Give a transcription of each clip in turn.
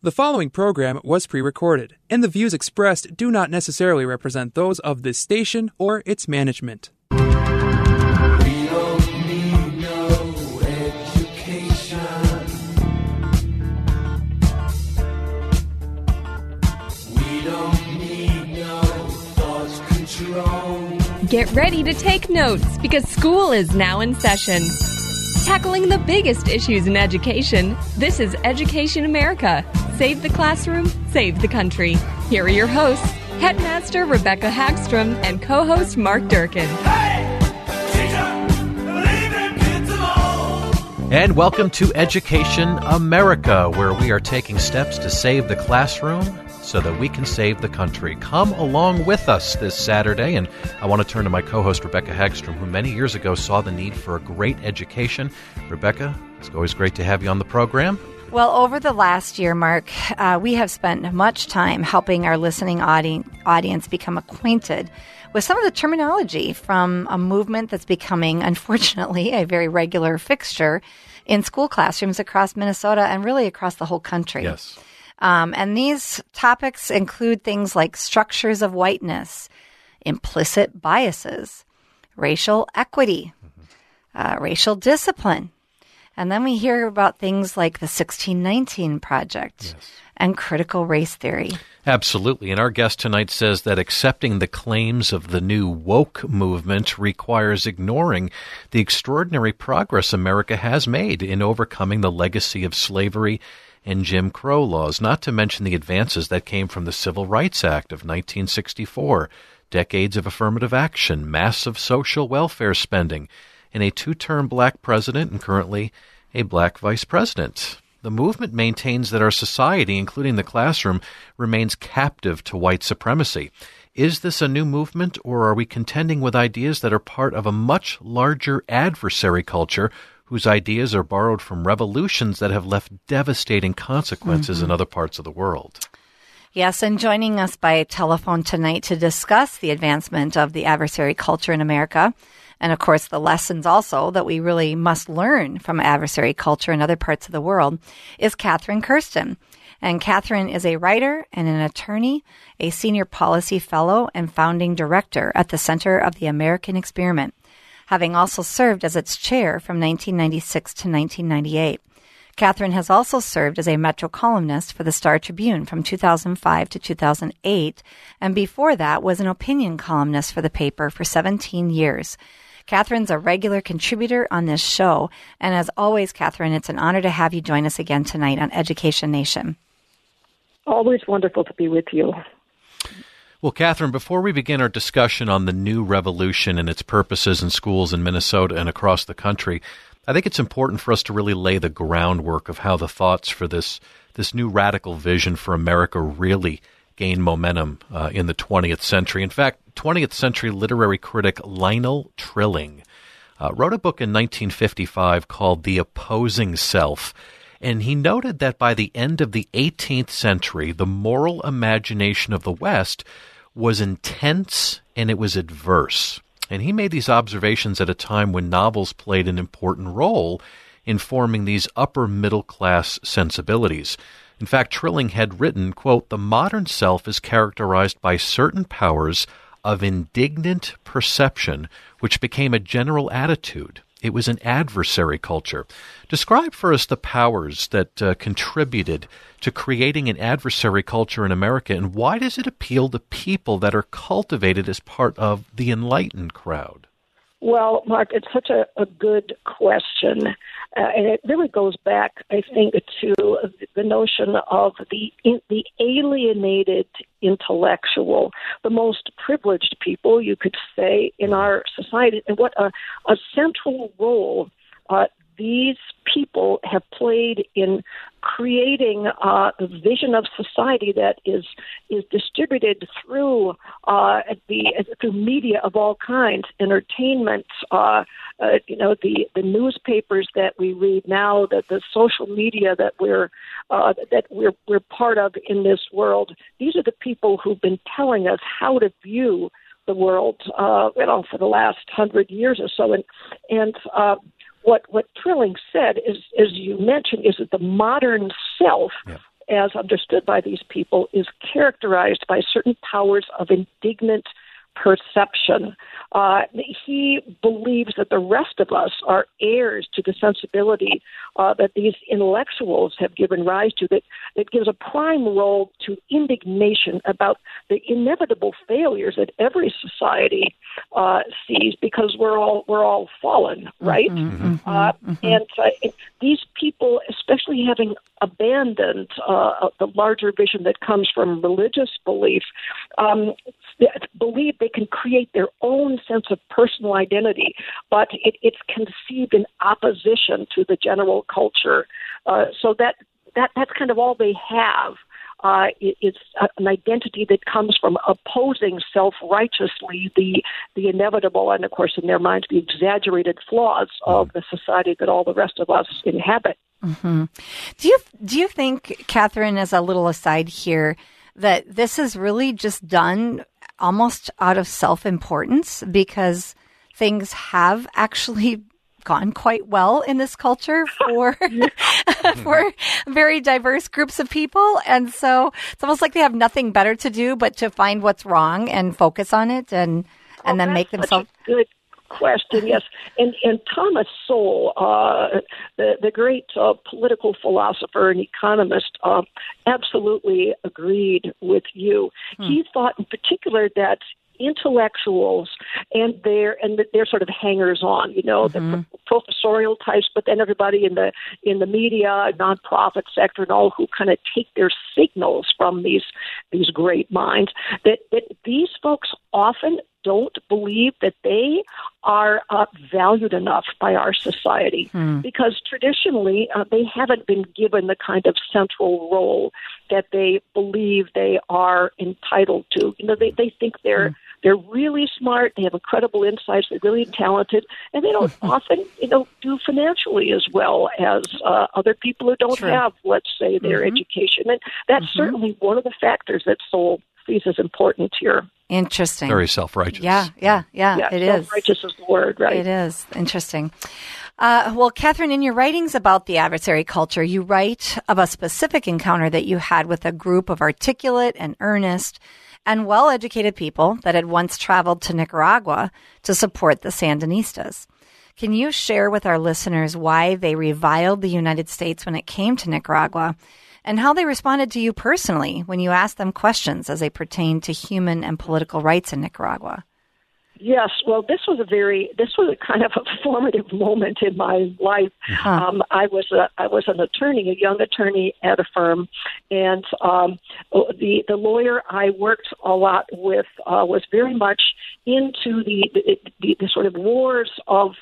The following program was pre recorded, and the views expressed do not necessarily represent those of this station or its management. Get ready to take notes because school is now in session. Tackling the biggest issues in education, this is Education America. Save the classroom, save the country. Here are your hosts, Headmaster Rebecca Hagstrom and co host Mark Durkin. And welcome to Education America, where we are taking steps to save the classroom so that we can save the country. Come along with us this Saturday, and I want to turn to my co host, Rebecca Hagstrom, who many years ago saw the need for a great education. Rebecca, it's always great to have you on the program. Well, over the last year, Mark, uh, we have spent much time helping our listening audi- audience become acquainted with some of the terminology from a movement that's becoming, unfortunately, a very regular fixture in school classrooms across Minnesota and really across the whole country. Yes. Um, and these topics include things like structures of whiteness, implicit biases, racial equity, uh, racial discipline. And then we hear about things like the 1619 Project Yes. and critical race theory. Absolutely. And our guest tonight says that accepting the claims of the new woke movement requires ignoring the extraordinary progress America has made in overcoming the legacy of slavery and Jim Crow laws, not to mention the advances that came from the Civil Rights Act of 1964, decades of affirmative action, massive social welfare spending, and a two term black president and currently a black vice president. The movement maintains that our society, including the classroom, remains captive to white supremacy. Is this a new movement, or are we contending with ideas that are part of a much larger adversary culture whose ideas are borrowed from revolutions that have left devastating consequences mm-hmm. in other parts of the world? Yes, and joining us by telephone tonight to discuss the advancement of the adversary culture in America, and of course the lessons also that we really must learn from adversary culture in other parts of the world, is Katherine Kersten. And Katherine is a writer and an attorney, a senior policy fellow, and founding director at the Center of the American Experiment, having also served as its chair from 1996 to 1998. Katherine has also served as a Metro columnist for the Star Tribune from 2005 to 2008, and before that was an opinion columnist for the paper for 17 years. Katherine's a regular contributor on this show, and as always, Katherine, it's an honor to have you join us again tonight on Education Nation. Always wonderful to be with you. Well, Katherine, before we begin our discussion on the new revolution and its purposes in schools in Minnesota and across the country, I think it's important for us to really lay the groundwork of how the thoughts for this this new radical vision for America really gained momentum uh, in the 20th century. In fact, 20th century literary critic Lionel Trilling uh, wrote a book in 1955 called The Opposing Self. And he noted that by the end of the 18th century, the moral imagination of the West was intense and it was adverse. And he made these observations at a time when novels played an important role in forming these upper middle class sensibilities. In fact, Trilling had written, quote, the modern self is characterized by certain powers of indignant perception, which became a general attitude. It was an adversary culture. Describe for us the powers that uh, contributed to creating an adversary culture in America, and why does it appeal to people that are cultivated as part of the enlightened crowd? Well, Mark, it's such a, a good question. Uh, and it really goes back, I think, to the notion of the in, the alienated intellectual, the most privileged people, you could say, in our society, and what a, a central role uh, these people have played in creating uh, a vision of society that is is distributed through uh, the through media of all kinds, entertainment, uh, uh, you know, the the newspapers that we read now, that the social media that we're uh, that we're we're part of in this world. These are the people who've been telling us how to view the world, uh, you know, for the last hundred years or so, and and what what Trilling said is, as you mentioned, is that the modern self, yeah. as understood by these people, is characterized by certain powers of indignant perception. Uh, he believes that the rest of us are heirs to the sensibility uh, that these intellectuals have given rise to, that, that gives a prime role to indignation about the inevitable failures that every society uh, sees because we're all we're all fallen, right? Mm-hmm, mm-hmm, uh, mm-hmm. And uh, these people, especially having abandoned uh, the larger vision that comes from religious belief, um, believe they can create their own sense of personal identity, but it, it's conceived in opposition to the general culture. Uh, so that that that's kind of all they have. Uh, it, it's an identity that comes from opposing self-righteously the the inevitable, and of course, in their minds, the exaggerated flaws of the society that all the rest of us inhabit. Mm-hmm. Do you do you think, Katherine, as a little aside here, that this is really just done almost out of self importance because things have actually gone quite well in this culture for for very diverse groups of people. And so it's almost like they have nothing better to do but to find what's wrong and focus on it and and oh, then make themselves good question, yes. And and Thomas Sowell, uh, the the great uh, political philosopher and economist, uh, absolutely agreed with you. Hmm. He thought, in particular, that intellectuals and they're and they're sort of hangers on you know mm-hmm. the professorial types but then everybody in the in the media nonprofit sector and all who kind of take their signals from these these great minds that that these folks often don't believe that they are uh, valued enough by our society hmm. because traditionally uh, they haven't been given the kind of central role that they believe they are entitled to. You know, they, they think they're. Hmm they're really smart. They have incredible insights. They're really talented, and they don't often, you know, do financially as well as uh, other people who don't have, let's say, their mm-hmm. education. And that's mm-hmm. certainly one of the factors that Sowell sees as important here. Interesting. Very self righteous. Yeah, yeah, yeah, yeah it is. Righteous is the word, right? It is. Interesting. Uh, well, Katherine, in your writings about the adversary culture, you write of a specific encounter that you had with a group of articulate and earnest and well educated people that had once traveled to Nicaragua to support the Sandinistas. Can you share with our listeners why they reviled the United States when it came to Nicaragua and how they responded to you personally when you asked them questions as they pertain to human and political rights in Nicaragua? Yes, well, this was a very this was a kind of a formative moment in my life. Huh. Um, I was a I was an attorney, a young attorney at a firm, and um, the the lawyer I worked a lot with uh, was very much into the the, the the sort of wars of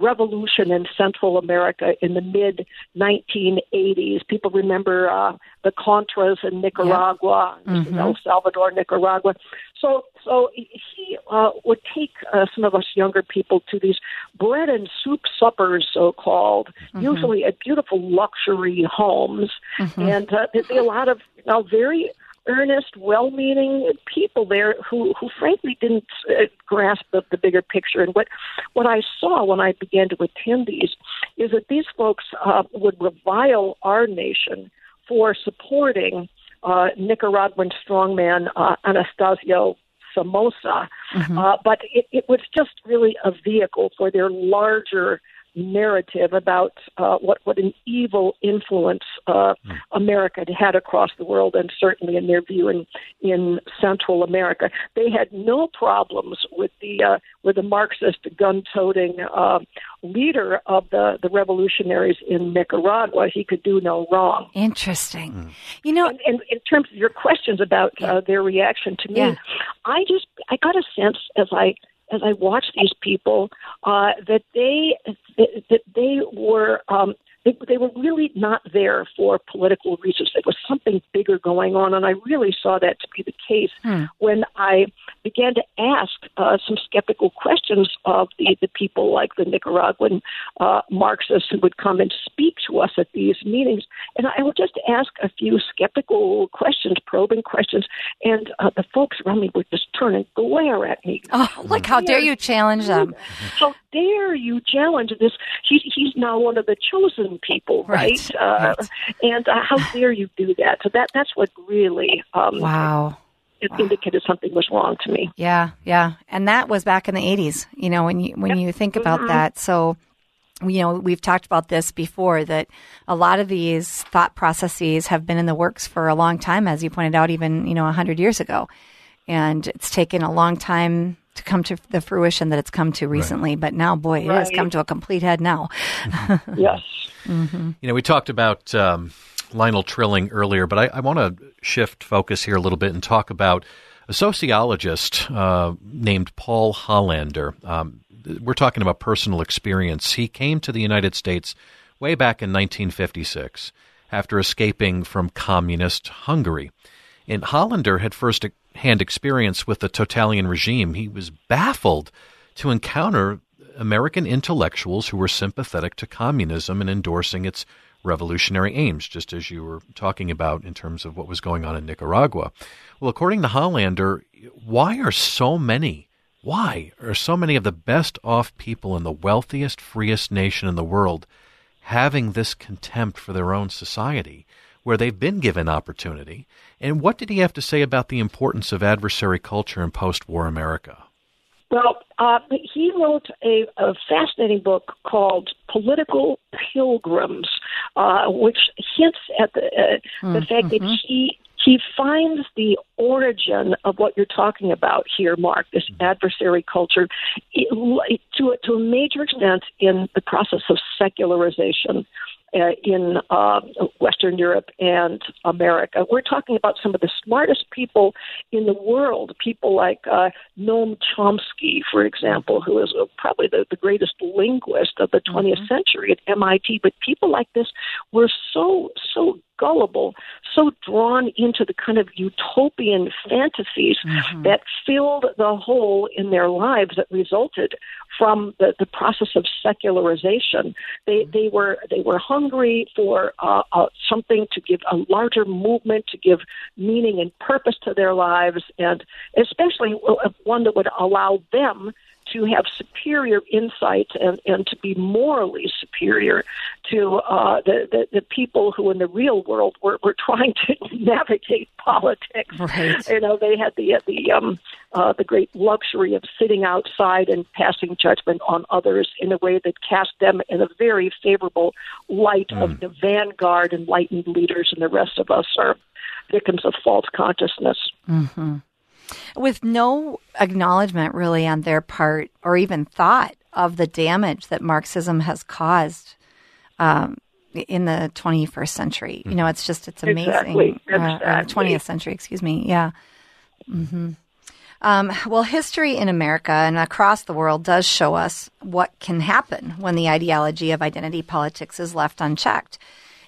revolution in Central America in the mid 1980s. People remember uh, the Contras in Nicaragua, yeah. mm-hmm. El Salvador, Nicaragua. So, so he uh, would take uh, some of us younger people to these bread and soup suppers, so called, mm-hmm. usually at beautiful luxury homes, mm-hmm. and uh, there'd be a lot of you know very earnest, well-meaning people there who, who frankly didn't uh, grasp the, the bigger picture. And what what I saw when I began to attend these is that these folks uh, would revile our nation for supporting uh, Nicaraguan strongman uh, Anastasio Somoza, mm-hmm. uh, but it, it was just really a vehicle for their larger narrative about uh, what what an evil influence uh, mm. America had had across the world, and certainly in their view in in Central America, they had no problems with the uh, with the Marxist gun-toting uh, leader of the the revolutionaries in Nicaragua. He could do no wrong. Interesting. Mm. You know, and, and, in terms of your questions about uh, their reaction to me, yeah. I just I got a sense as I as I watched these people uh, that they that they were um, they, they were really not there for political reasons. There was something bigger going on, and I really saw that to be the case hmm. when I began to ask uh, some skeptical questions of the, the people like the Nicaraguan uh, Marxists who would come and speak to us at these meetings. And I would just ask a few skeptical questions, probing questions, and uh, the folks around me would just turn and glare at me. Oh, like, how dare you challenge them? How dare you challenge this? He's, he's now one of the chosen people, right? right. Uh, right. And uh, how dare you do that? So that that's what really um, wow. It indicated something was wrong to me. Yeah, yeah, and that was back in the '80s. You know, when you when yep. you think about mm-hmm. that, so you know, we've talked about this before that a lot of these thought processes have been in the works for a long time, as you pointed out, even, you know, 100 years ago. And it's taken a long time to come to the fruition that it's come to recently. Right. But now, boy, it right. has come to a complete head now. yes. Mm-hmm. You know, we talked about um, Lionel Trilling earlier, but I, I want to shift focus here a little bit and talk about a sociologist uh, named Paul Hollander. Um, we're talking about personal experience. He came to the United States way back in 1956 after escaping from communist Hungary. And Hollander had first hand experience with the totalitarian regime, he was baffled to encounter American intellectuals who were sympathetic to communism and endorsing its revolutionary aims, just as you were talking about in terms of what was going on in Nicaragua. Well, according to Hollander, why are so many, why are so many of the best off people in the wealthiest, freest nation in the world having this contempt for their own society? Where they've been given opportunity. And what did he have to say about the importance of adversary culture in post war America? Well, uh, he wrote a, a, fascinating book called Political Pilgrims, uh, which hints at the, uh, the mm-hmm. fact that he he finds the origin of what you're talking about here, Mark, this mm-hmm. adversary culture, to, to a major extent in the process of secularization uh, in uh, Western Europe and America. We're talking about some of the smartest people in the world, people like uh, Noam Chomsky, for example, who is uh, probably the, the greatest linguist of the 20th mm-hmm. century at MIT. But people like this were so, so gullible, so drawn into the kind of utopian fantasies mm-hmm. that filled the hole in their lives that resulted from the, the process of secularization. They mm-hmm. they were they were hungry for uh, uh, something to give a larger movement, to give meaning and purpose to their lives, and especially one that would allow them to have superior insight and, and to be morally superior to uh, the, the, the people who in the real world were, were trying to navigate politics. Right. You know, they had the the um, uh, the great luxury of sitting outside and passing judgment on others in a way that cast them in a very favorable light mm. of the vanguard enlightened leaders, and the rest of us are victims of false consciousness. Mm-hmm with no acknowledgement really on their part or even thought of the damage that Marxism has caused um, in the 21st century. You know, it's just, it's amazing. Exactly. Uh, 20th century, excuse me. Yeah. Mm-hmm. Um, well, history in America and across the world does show us what can happen when the ideology of identity politics is left unchecked.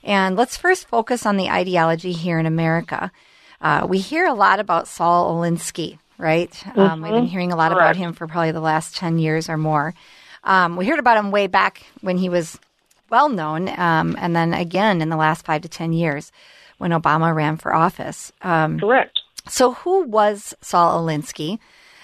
And let's first focus on the ideology here in America. Uh, we hear a lot about Saul Alinsky, right? Mm-hmm. Um, we've been mm-hmm. hearing a lot about him for probably the last 10 years or more. Um, we heard about him way back when he was well known, um, and then again in the last five to 10 years when Obama ran for office. Um, Correct. So, who was Saul Alinsky?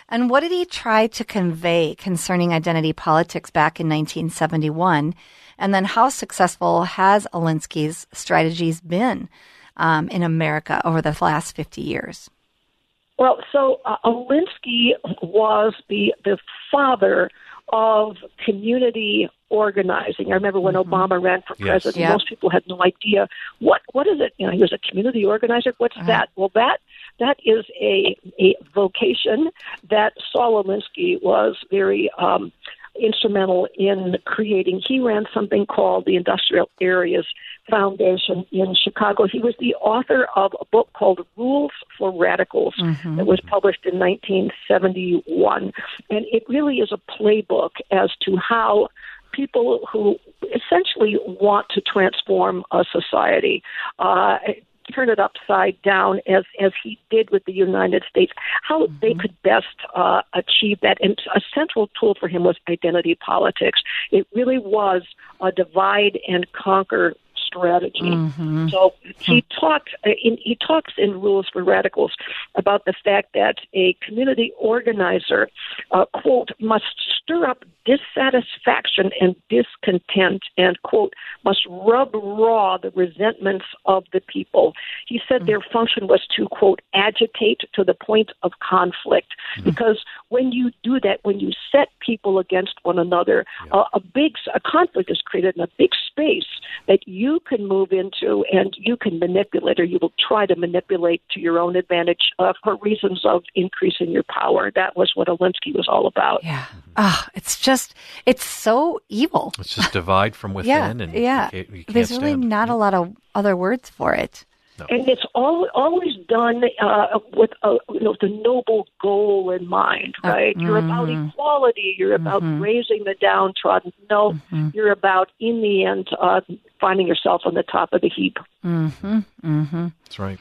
And what did he try to convey concerning identity politics back in 1971? And then how successful has Alinsky's strategies been? Um, in America over the last 50 years? Well, so uh, Alinsky was the the father of community organizing. I remember when mm-hmm. Obama ran for president, yes. most people had no idea what what is it. You know, he was a community organizer. What's uh-huh. that? Well, that that is a a vocation that Saul Alinsky was very um, instrumental in creating. He ran something called the Industrial Areas Foundation in Chicago. He was the author of a book called Rules for Radicals Mm-hmm. that was published in 1971. And it really is a playbook as to how people who essentially want to transform a society uh, turn it upside down as as he did with the United States, how they could best uh, achieve that. And a central tool for him was identity politics. It really was a divide and conquer strategy. So he talked uh, in, he talks in Rules for Radicals about the fact that a community organizer uh, quote must stir up dissatisfaction and discontent and quote must rub raw the resentments of the people. He said their function was to quote agitate to the point of conflict. Because when you do that, when you set people against one another, uh, a big a conflict is created in a big space that you can move into and you can manipulate or you will try to manipulate to your own advantage uh, for reasons of increasing your power. That was what Alinsky was all about. Yeah. Ah, it's just it's so evil. It's just divide from Yeah, within, and yeah. you can't, you can't There's really stand it. not a lot of other words for it. And it's all, always done uh, with a, you know the noble goal in mind, uh, right? You're about mm-hmm. equality. You're about mm-hmm. raising the downtrodden. No, mm-hmm. you're about in the end uh, finding yourself on the top of the heap. That's right.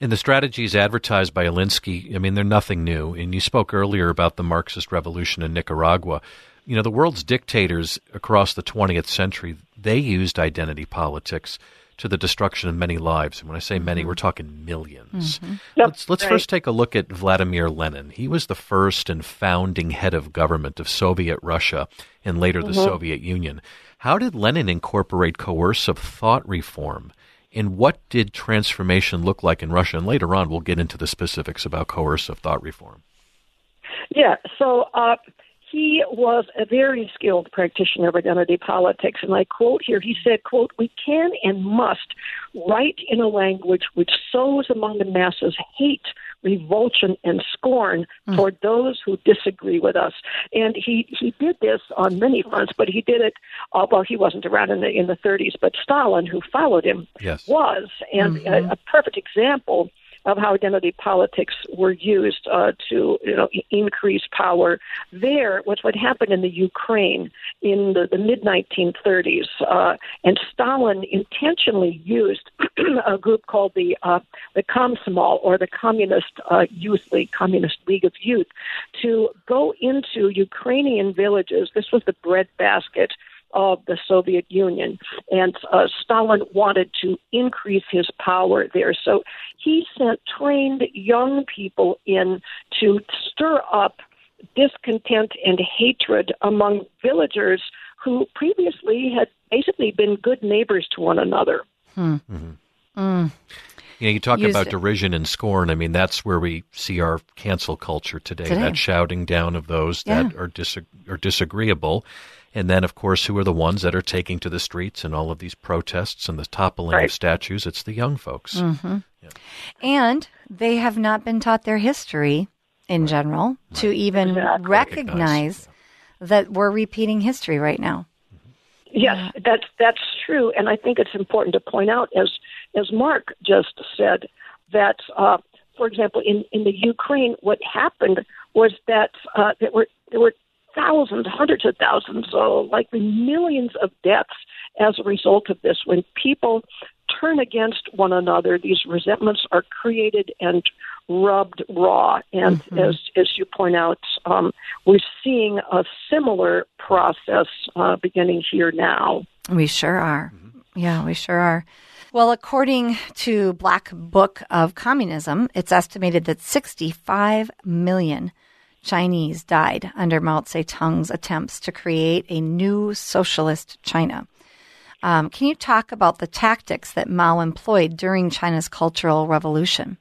And the strategies advertised by Alinsky, I mean, they're nothing new. And you spoke earlier about the Marxist revolution in Nicaragua. You know, the world's dictators across the 20th century, they used identity politics to the destruction of many lives. And when I say many, we're mm-hmm. talking 1000000s mm-hmm. Yep, Let's let's right. first take a look at Vladimir Lenin. He was the first and founding head of government of Soviet Russia and later the mm-hmm. Soviet Union. How did Lenin incorporate coercive thought reform? And what did transformation look like in Russia? And later on, we'll get into the specifics about coercive thought reform. Yeah, so uh, he was a very skilled practitioner of identity politics, and I quote here, he said, quote, we can and must write in a language which sows among the masses hate, revulsion, and scorn toward those who disagree with us. And he, he did this on many fronts, but he did it, uh, well, he wasn't around in the, in the 30s, but Stalin, who followed him, Yes. was. And a, a perfect example of how identity politics were used uh, to you know increase power there was what happened in the Ukraine in the, the mid 1930s, uh, and Stalin intentionally used a group called the uh, the Komsomol or the Communist uh, Youth League, Communist League of Youth, to go into Ukrainian villages. This was the breadbasket of the Soviet Union. And uh, Stalin wanted to increase his power there. So he sent trained young people in to stir up discontent and hatred among villagers who previously had basically been good neighbors to one another. Hmm. Mm-hmm. Hmm. You know, you talk Used about it. derision and scorn. I mean, that's where we see our cancel culture today. Today. That shouting down of those that are dis- are disagreeable, and then of course, who are the ones that are taking to the streets and all of these protests and the toppling Right. of statues? It's the young folks. Mm. And they have not been taught their history in general to even Exactly. recognize that we're repeating history right now. Yes, that's that's true, and I think it's important to point out, as as Mark just said, that uh, for example, in in the Ukraine, what happened was that uh, there were there were thousands, hundreds of thousands, uh, likely millions of deaths as a result of this. When people turn against one another, these resentments are created and rubbed raw. And as as you point out, um, we're seeing a similar process uh, beginning here now. We sure are. Yeah, we sure are. Well, according to Black Book of Communism, it's estimated that 65 million Chinese died under Mao Zedong's attempts to create a new socialist China. Um, can you talk about the tactics that Mao employed during China's Cultural Revolution?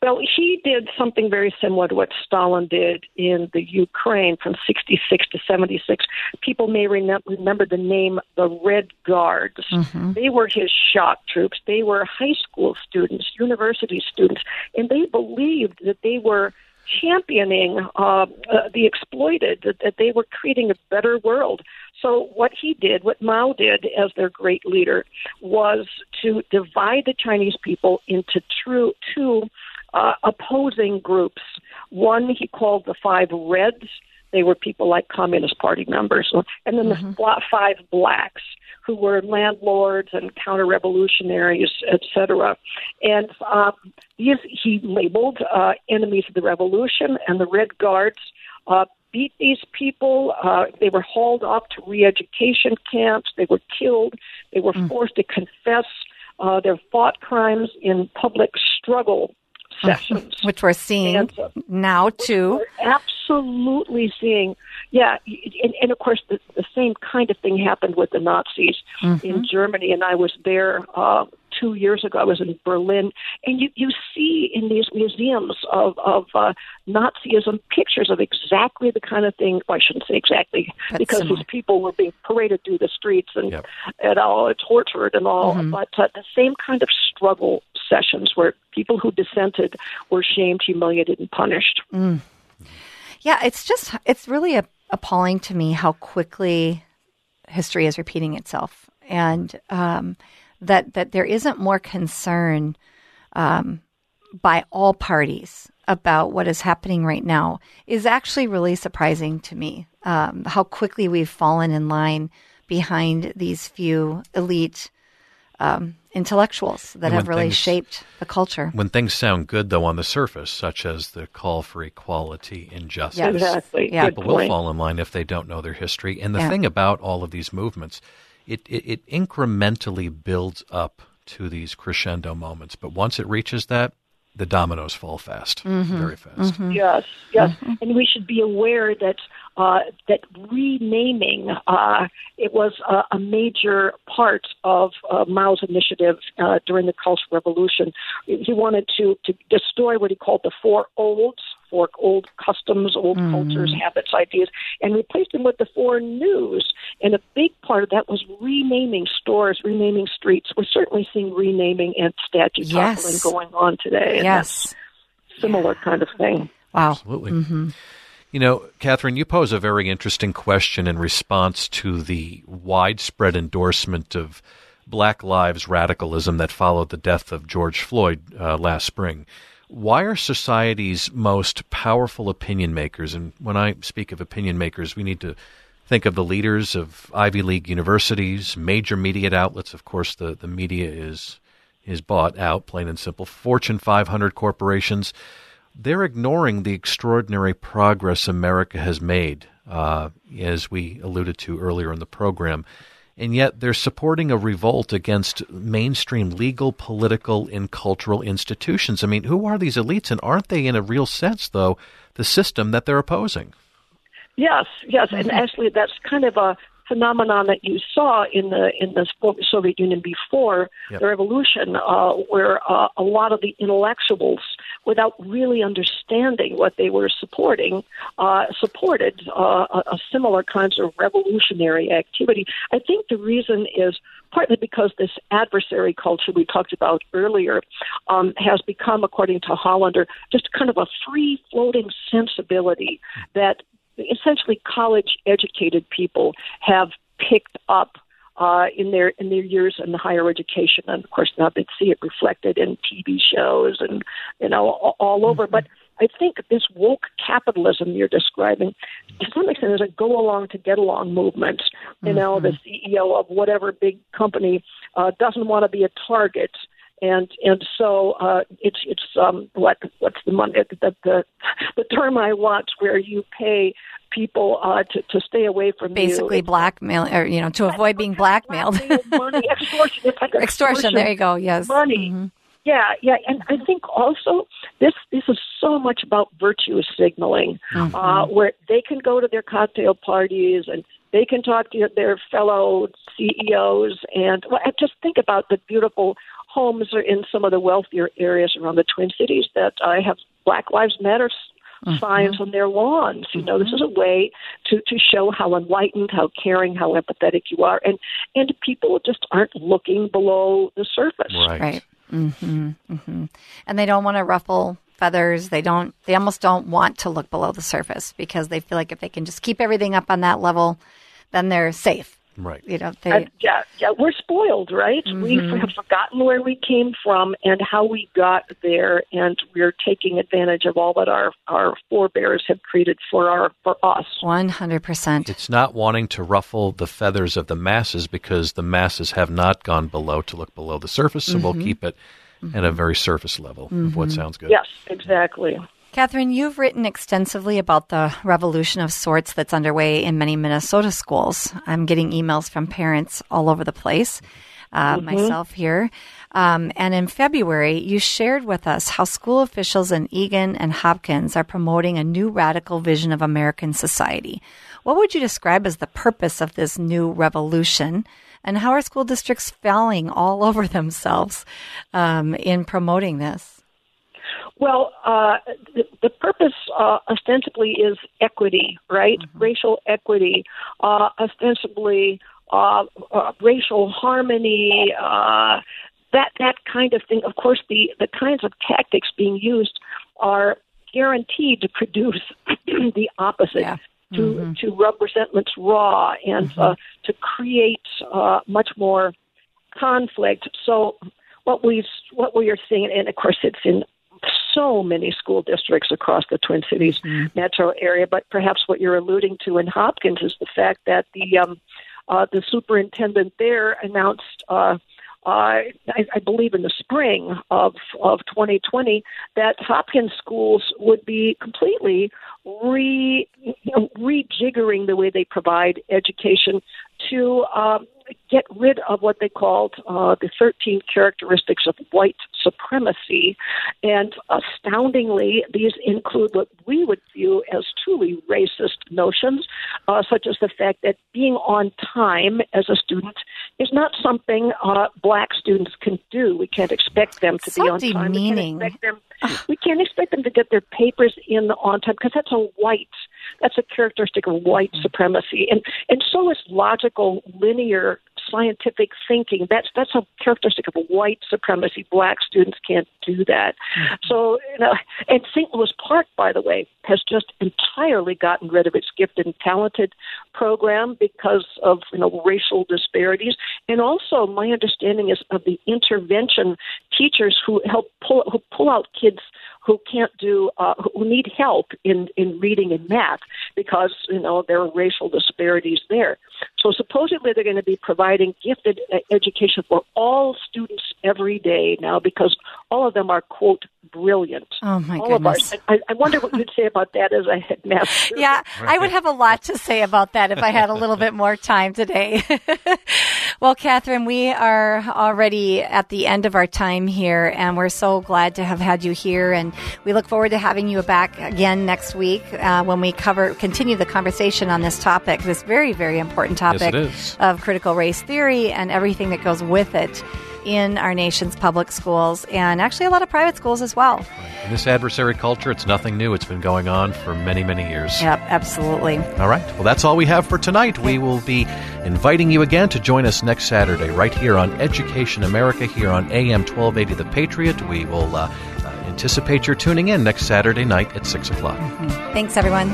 Well, he did something very similar to what Stalin did in the Ukraine from 66 to 76. People may remem- remember the name the Red Guards. They were his shock troops. They were high school students, university students, and they believed that they were championing uh, uh, the exploited, that, that they were creating a better world. So what he did, what Mao did as their great leader, was to divide the Chinese people into true two uh, opposing groups. One he called the Five Reds. They were people like Communist Party members, and then mm-hmm. the five blacks who were landlords and counter-revolutionaries, etc. And uh, these he labeled uh, enemies of the revolution, and the Red Guards uh, beat these people. Uh, they were hauled off to re-education camps. They were killed. They were mm. forced to confess uh, their thought crimes in public struggle sessions, which we're seeing and, uh, now too. absolutely seeing, yeah, and, and of course the, the, same kind of thing happened with the Nazis mm-hmm. in Germany, and I was there uh, two years ago. I was in Berlin, and you you see in these museums of of uh, Nazism pictures of exactly the kind of thing. Well, I shouldn't say exactly That's because similar. these people were being paraded through the streets and yep. and all tortured and all, mm-hmm. but uh, the same kind of struggle sessions where people who dissented were shamed, humiliated, and punished. Mm. Yeah, it's just it's really appalling to me how quickly history is repeating itself, and um, that that there isn't more concern um, by all parties about what is happening right now is actually really surprising to me. Um, how quickly we've fallen in line behind these few elite um, intellectuals that have really things, shaped the culture. When things sound good, though, on the surface, such as the call for equality and justice, yes. exactly. yeah. people will fall in line if they don't know their history. And the yeah. thing about all of these movements, it, it, it incrementally builds up to these crescendo moments. But once it reaches that, the dominoes fall fast, mm-hmm. very fast. Mm-hmm. Yes, yes, mm-hmm. and we should be aware that uh, that renaming uh, it was uh, a major part of uh, Mao's initiative uh, during the Cultural Revolution. He wanted to to destroy what he called the four olds, four old customs, old mm. cultures, habits, ideas, and replaced them with the four news. And a big part of that was renaming stores, renaming streets. We're certainly seeing renaming and statue yes. toppling going on today. Yes, similar kind of thing. Wow, absolutely. Mm-hmm. You know, Katherine, you pose a very interesting question in response to the widespread endorsement of Black Lives radicalism that followed the death of George Floyd uh, last spring. Why are society's most powerful opinion makers, and when I speak of opinion makers, we need to think of the leaders of Ivy League universities, major media outlets. Of course, the, the media is is bought out, plain and simple. Fortune 500 corporations they're ignoring the extraordinary progress America has made, uh, as we alluded to earlier in the program. And yet they're supporting a revolt against mainstream legal, political, and cultural institutions. I mean, who are these elites? And aren't they, in a real sense, though, the system that they're opposing? Yes, yes. And mm-hmm. actually, that's kind of a phenomenon that you saw in the in the Soviet Union before yep. the revolution, uh, where uh, a lot of the intellectuals, without really understanding what they were supporting, uh, supported uh, similar kinds of revolutionary activity. I think the reason is partly because this adversary culture we talked about earlier um, has become, according to Hollander, just kind of a free floating sensibility that essentially college educated people have picked up uh, in their in their years in the higher education, and of course now they see it reflected in TV shows and you know all, all over. Mm-hmm. But I think this woke capitalism you're describing, to some extent, is a go along to get along movement. You mm-hmm. know, the CEO of whatever big company uh, doesn't want to be a target and and so uh, it's it's um what what's the money the, the the term I want where you pay people uh, to to stay away from basically you. blackmail or you know to avoid being blackmailed. money extortion. Like extortion. extortion. There you go. Yes. Money. Mm-hmm. Yeah, yeah, and I think also this this is so much about virtue signaling, mm-hmm. uh, where they can go to their cocktail parties and they can talk to their fellow CEOs, and well, just think about the beautiful homes are in some of the wealthier areas around the Twin Cities that I have Black Lives Matter mm-hmm. signs on their lawns. You know, this is a way to to show how enlightened, how caring, how empathetic you are, and and people just aren't looking below the surface. Right. right. Mm-hmm, mm-hmm. And they don't want to ruffle feathers. They don't. They almost don't want to look below the surface because they feel like if they can just keep everything up on that level, then they're safe. Right. You know, they, Uh, yeah, yeah, we're spoiled, right? We mm-hmm. have forgotten where we came from and how we got there, and we're taking advantage of all that our our forebears have created for our for us. one hundred percent. It's not wanting to ruffle the feathers of the masses because the masses have not gone below to look below the surface, so we'll mm-hmm. keep it at a mm-hmm. very surface level of what sounds good. Yes, exactly. Katherine, you've written extensively about the revolution of sorts that's underway in many Minnesota schools. I'm getting emails from parents all over the place, uh, myself here. Um, and in February, you shared with us how school officials in Eagan and Hopkins are promoting a new radical vision of American society. What would you describe as the purpose of this new revolution? And how are school districts failing all over themselves um, in promoting this? Well, uh, the, the purpose uh, ostensibly is equity, right? Racial equity, uh, ostensibly uh, uh, racial harmony, uh, that that kind of thing. Of course, the the kinds of tactics being used are guaranteed to produce the opposite. Yeah. To to rub resentments raw and uh, to create uh, much more conflict. So what we what we are seeing, and of course it's in so many school districts across the Twin Cities metro area. But perhaps what you're alluding to in Hopkins is the fact that the um, uh, the superintendent there announced. Uh, uh, I, I believe in the spring of of 2020 that Hopkins schools would be completely re you know, rejiggering the way they provide education to um, get rid of what they called uh, the 13 characteristics of white supremacy. And astoundingly, these include what we would view as truly racist notions, uh, such as the fact that being on time as a student is not something uh, black students can do. We can't expect them to So be on time. We can't expect them. We can't expect them to get their papers in on time because that's a white. That's a characteristic of white mm. supremacy, and and so is logical, linear, scientific thinking. That's that's a characteristic of white supremacy. Black students can't do that. Mm. So, you know, and St. Louis Park, by the way, has just entirely gotten rid of its gifted and talented program because of you know racial disparities, and also my understanding is of the intervention teachers who help pull who pull out kids who can't do uh, who need help in in reading and math because you know there are racial disparities there. So supposedly they're going to be providing gifted education for all students every day now because all of them are quote brilliant. Oh, my all goodness. of. I, I wonder what you'd say about that as a headmaster. Yeah, I would have a lot to say about that if I had a little bit more time today. well, Katherine, we are already at the end of our time here, and we're so glad to have had you here. And we look forward to having you back again next week uh, when we cover continue the conversation on this topic, this very, very important topic is. of critical race theory and everything that goes with it in our nation's public schools and actually a lot of private schools as well. In this adversary culture, it's nothing new. It's been going on for many, many years. Yep, absolutely. All right. Well, that's all we have for tonight. We will be inviting you again to join us next Saturday, right here on Education America, here on AM 1280 The Patriot. We will uh, anticipate your tuning in next Saturday night at 6 o'clock. Mm-hmm. Thanks, everyone.